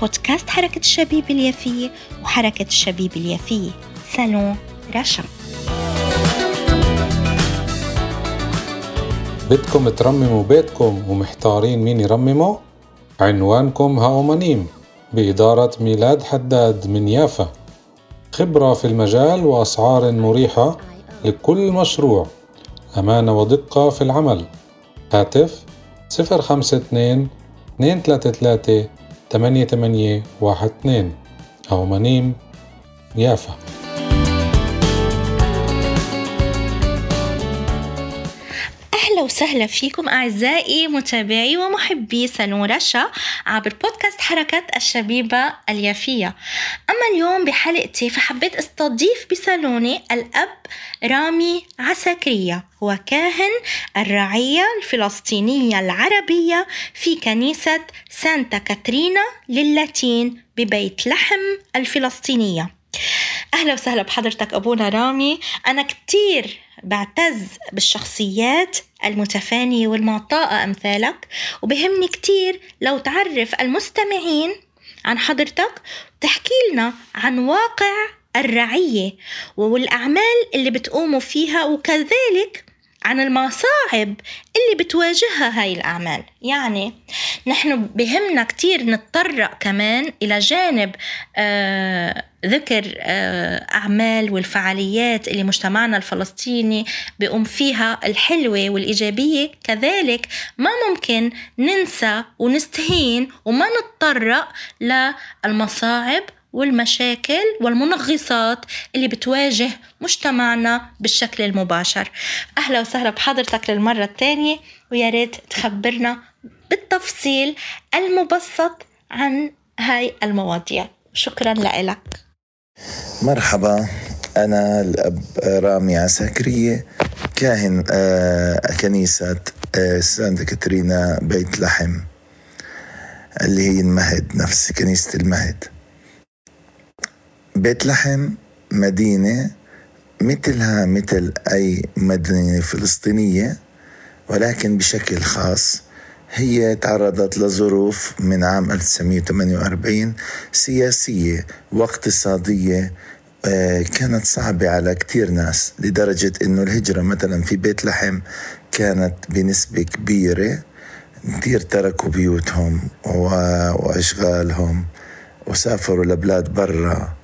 بودكاست حركة الشبيب اليافية وحركة الشبيب اليافية سالون رشا بدكم ترمموا بيتكم ومحتارين مين يرممه؟ عنوانكم هاومانيم بإدارة ميلاد حداد من يافا. خبرة في المجال وأسعار مريحة لكل مشروع. أمانة ودقة في العمل. هاتف 052 233 8812 أو منيم يافا. أهلا وسهلا فيكم أعزائي متابعي ومحبي سالون رشا عبر بودكاست حركة الشبيبة اليافية. أما اليوم بحلقتي فحبيت أستضيف بصالوني الأب رامي عسكرية هو كاهن الرعية الفلسطينية العربية في كنيسة سانتا كاترينا للاتين ببيت لحم الفلسطينية. أهلا وسهلا بحضرتك أبونا رامي أنا كتير بعتز بالشخصيات المتفانية والمعطاءة أمثالك وبهمني كتير لو تعرف المستمعين عن حضرتك وتحكي لنا عن واقع الرعية والأعمال اللي بتقوموا فيها وكذلك عن المصاعب اللي بتواجهها هاي الأعمال. يعني نحن بهمنا كتير نتطرق كمان إلى جانب آه ذكر آه أعمال والفعاليات اللي مجتمعنا الفلسطيني بيقوم فيها الحلوة والإيجابية. كذلك ما ممكن ننسى ونستهين وما نتطرق للمصاعب والمشاكل والمنغصات اللي بتواجه مجتمعنا بالشكل المباشر. أهلا وسهلا بحضرتك للمرة الثانية ويا ريت تخبرنا بالتفصيل المبسط عن هاي المواضيع. شكرا لك مرحبا أنا الأب رامي عساكرية كاهن كنيسة سانتا كاترينا بيت لحم اللي هي المهد نفس كنيسة المهد. بيت لحم مدينة مثلها مثل أي مدينة فلسطينية ولكن بشكل خاص هي تعرضت لظروف من عام 1948 سياسية واقتصادية كانت صعبة على كتير ناس لدرجة إنه الهجرة مثلا في بيت لحم كانت بنسبة كبيرة كتير تركوا بيوتهم وأشغالهم وسافروا لبلاد برا.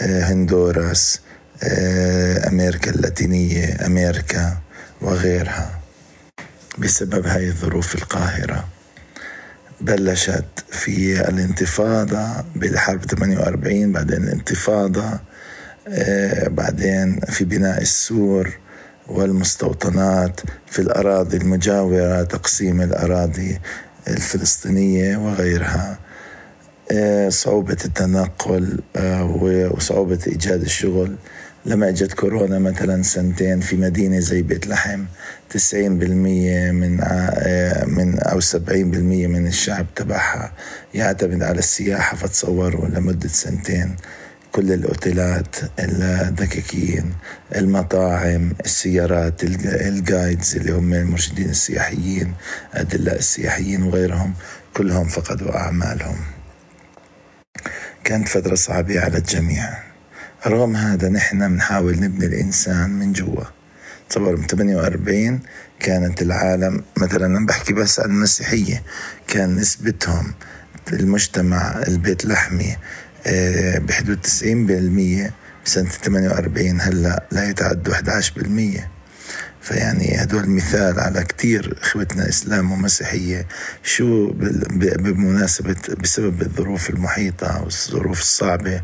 هندوراس أمريكا اللاتينية أمريكا وغيرها بسبب هاي الظروف القاهرة. بلشت في الانتفاضة بالحرب 48 بعدين الانتفاضة بعدين في بناء السور والمستوطنات في الأراضي المجاورة تقسيم الأراضي الفلسطينية وغيرها. صعوبة التنقل وصعوبة إيجاد الشغل. لما إجت كورونا مثلا سنتين في مدينة زي بيت لحم 90% من من أو 70% من الشعب تبعها يعتمد على السياحة فتصوروا لمدة سنتين كل الأوتيلات الدكاكين المطاعم السيارات الجايدز اللي هم المرشدين السياحيين أدلاء السياحيين وغيرهم كلهم فقدوا أعمالهم. كانت فترة صعبة على الجميع. رغم هذا نحن بنحاول نبني الإنسان من جوا. تصور من 48 كانت العالم مثلا أنا بحكي بس عن المسيحية كان نسبتهم المجتمع البيت لحمي بحدود 90% بسنة 48 هلأ لا يتعدوا 11% فيعني هدول مثال على كتير إخوتنا إسلام ومسيحية شو بمناسبه بسبب الظروف المحيطة والظروف الصعبة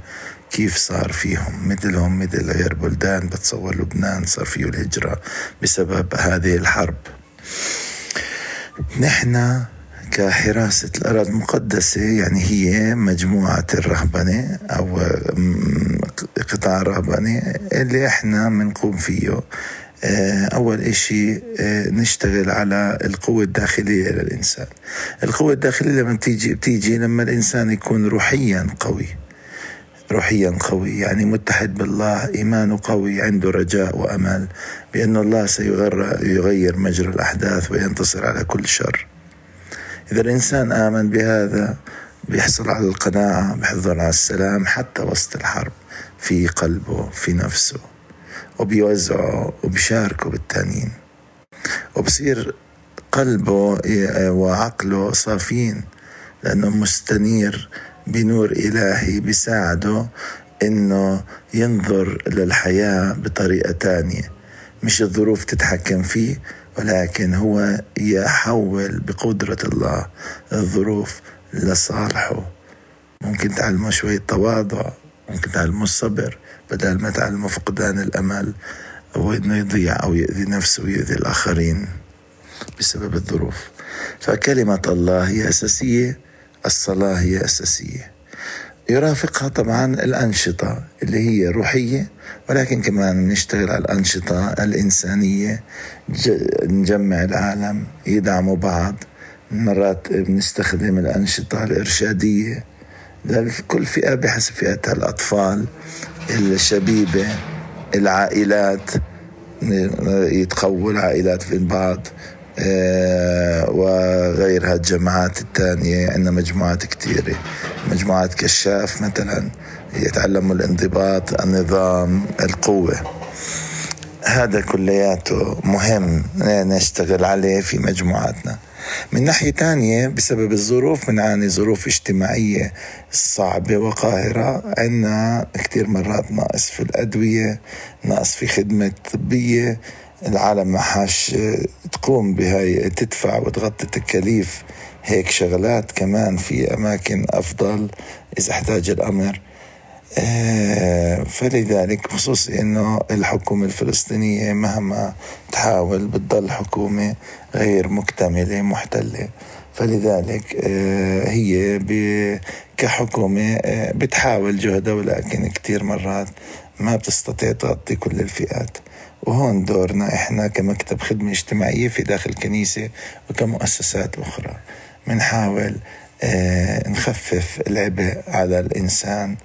كيف صار فيهم؟ مثلهم مثل غير بلدان بتصور لبنان صار فيه الهجرة بسبب هذه الحرب. نحن كحراسة الأراضي المقدسة يعني هي مجموعة الرهبنة أو قطاع الرهبنة اللي إحنا بنقوم فيه. أول إشي آه، نشتغل على القوة الداخلية للإنسان. القوة الداخلية لما بتيجي بتيجي لما الإنسان يكون روحيا قوي. روحيا قوي يعني متحد بالله إيمانه قوي عنده رجاء وأمل بأن الله سيغير مجرى الأحداث وينتصر على كل شر. إذا الإنسان آمن بهذا بيحصل على القناعة بيحصل على السلام حتى وسط الحرب في قلبه في نفسه. وبيوزعه وبيشاركه بالتانيين. وبصير قلبه وعقله صافين لأنه مستنير بنور إلهي بيساعده إنه ينظر للحياة بطريقة تانية. مش الظروف تتحكم فيه ولكن هو يحول بقدرة الله الظروف لصالحه. ممكن تعلمه شوية تواضع ممكن تعلمه الصبر. بدل ما تعلمه فقدان الأمل أو إنه يضيع أو يؤذي نفسه ويؤذي الآخرين بسبب الظروف. فكلمة الله هي أساسية الصلاة هي أساسية. يرافقها طبعا الأنشطة اللي هي روحية ولكن كمان نشتغل على الأنشطة الإنسانية. نجمع العالم يدعموا بعض. مرات بنستخدم الأنشطة الإرشادية لكل فئة بحسب فئتها الأطفال الشبيبة العائلات يتقووا العائلات بين بعض آه، وغيرها الجماعات الثانية عندنا مجموعات كثيرة مجموعات كشاف مثلا يتعلموا الانضباط النظام القوة. هذا كلياته مهم نشتغل عليه في مجموعاتنا. من ناحية تانية بسبب الظروف بنعاني ظروف اجتماعية صعبة وقاهرة عنا كتير مرات ناقص في الأدوية ناقص في خدمة طبية العالم ما حاش تقوم بهاي تدفع وتغطي تكاليف هيك شغلات كمان في أماكن أفضل إذا احتاج الأمر. آه، فلذلك خصوصي إنه الحكومة الفلسطينية مهما تحاول بتضل حكومة غير مكتملة محتلة. فلذلك آه، هي كحكومة آه، بتحاول جهدها ولكن كثير مرات ما بتستطيع تغطي كل الفئات. وهون دورنا إحنا كمكتب خدمة اجتماعية في داخل الكنيسة وكمؤسسات أخرى. بنحاول نخفف العبء على الإنسان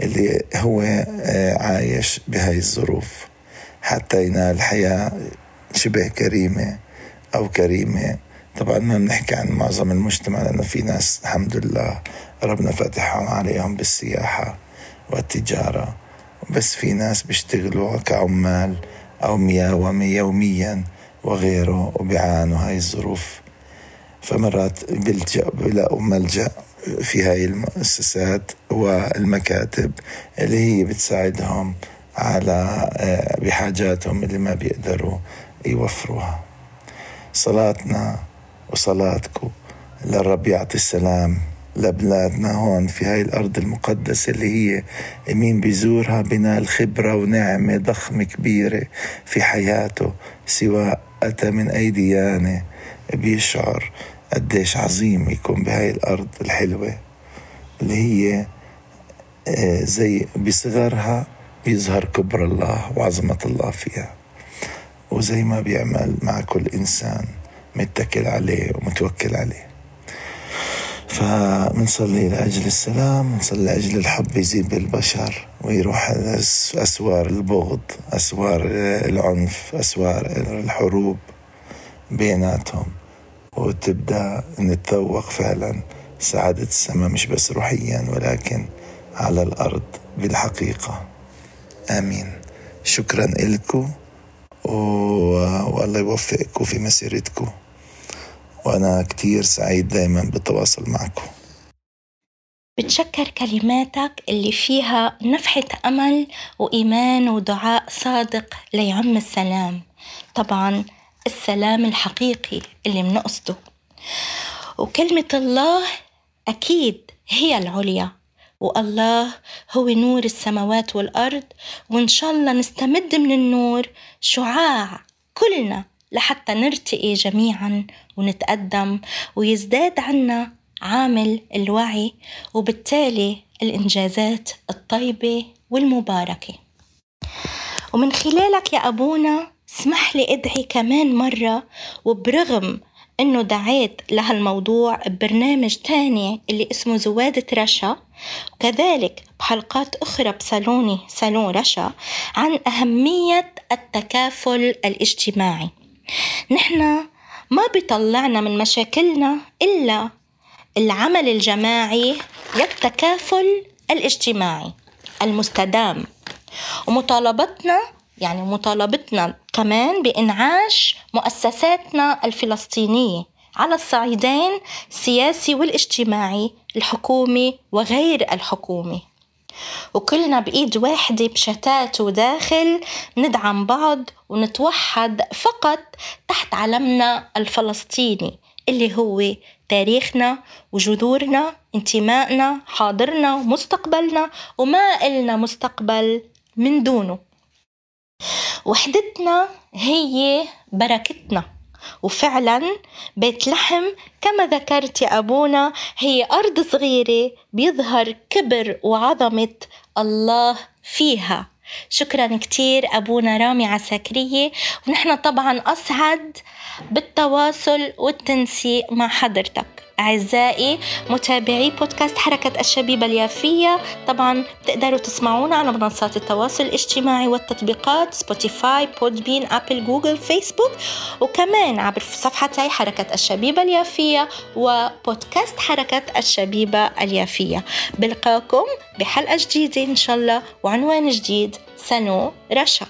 اللي هو آه، عايش بهاي الظروف. حتى ينال حياة شبه كريمة أو كريمة. طبعا ما بنحكي عن معظم المجتمع لأنه في ناس الحمد لله ربنا فاتحهم عليهم بالسياحة والتجارة. بس في ناس بيشتغلوا كعمال أو مياومة يوميا وغيره وبيعانوا هاي الظروف. فمرات بيلجأ بيلاقوا ملجأ في هاي المؤسسات والمكاتب اللي هي بتساعدهم على آه، بحاجاتهم اللي ما بيقدروا يوفروها. صلاتنا وصلاتكم للرب يعطي السلام لبلادنا هون في هاي الأرض المقدسة اللي هي مين بيزورها بنال خبرة ونعمة ضخمة كبيرة في حياته سواء أتى من أي ديانة بيشعر. قديش عظيم يكون بهاي الأرض الحلوة اللي هي آه، زي بصغرها بيظهر كبر الله وعظمة الله فيها. وزي ما بيعمل مع كل إنسان متكل عليه ومتوكل عليه. فمنصلي لأجل السلام منصلي لأجل الحب يزيد بالبشر ويروح أسوار البغض أسوار العنف أسوار الحروب بيناتهم. وتبدأ نتذوق فعلا. سعادة السماء مش بس روحيا ولكن على الأرض بالحقيقة. آمين. شكرا لكم. والله يوفقكم في مسيرتكم وأنا كتير سعيد دايما بالتواصل معكم بتشكر كلماتك اللي فيها نفحة أمل وإيمان ودعاء صادق ليعم السلام. طبعا السلام الحقيقي اللي بنقصده وكلمة الله أكيد هي العليا والله هو نور السماوات والأرض وإن شاء الله نستمد من النور شعاع كلنا لحتى نرتقي جميعا ونتقدم ويزداد عنا عامل الوعي وبالتالي الإنجازات الطيبة والمباركة. ومن خلالك يا أبونا اسمح لي ادعي كمان مرة وبرغم إنه دعيت لهالموضوع ببرنامج تاني اللي اسمه زوادة رشا وكذلك بحلقات أخرى بصالوني صالون رشا عن أهمية التكافل الاجتماعي. نحن ما بيطلعنا من مشاكلنا إلا العمل الجماعي للتكافل الاجتماعي المستدام. ومطالبتنا يعني مطالبتنا كمان بإنعاش مؤسساتنا الفلسطينية على الصعيدين السياسي والاجتماعي الحكومي وغير الحكومي. وكلنا بإيد واحدة بشتات وداخل ندعم بعض ونتوحد فقط تحت علمنا الفلسطيني اللي هو تاريخنا وجذورنا انتمائنا حاضرنا ومستقبلنا وما إلنا مستقبل من دونه. وحدتنا هي بركتنا وفعلا بيت لحم كما ذكرت يا أبونا هي أرض صغيرة بيظهر كبر وعظمة الله فيها. شكرا كتير أبونا رامي عساكرية. ونحن طبعا أسعد بالتواصل والتنسيق مع حضرتك. أعزائي متابعي بودكاست حركة الشبيبة اليافية. طبعا تقدروا تسمعونا على منصات التواصل الاجتماعي والتطبيقات Spotify Podbean Apple Google Facebook وكمان عبر صفحتي حركة الشبيبة اليافية وبودكاست حركة الشبيبة اليافية. بلقاكم بحلقة جديدة إن شاء الله وعنوان جديد صالون رشا.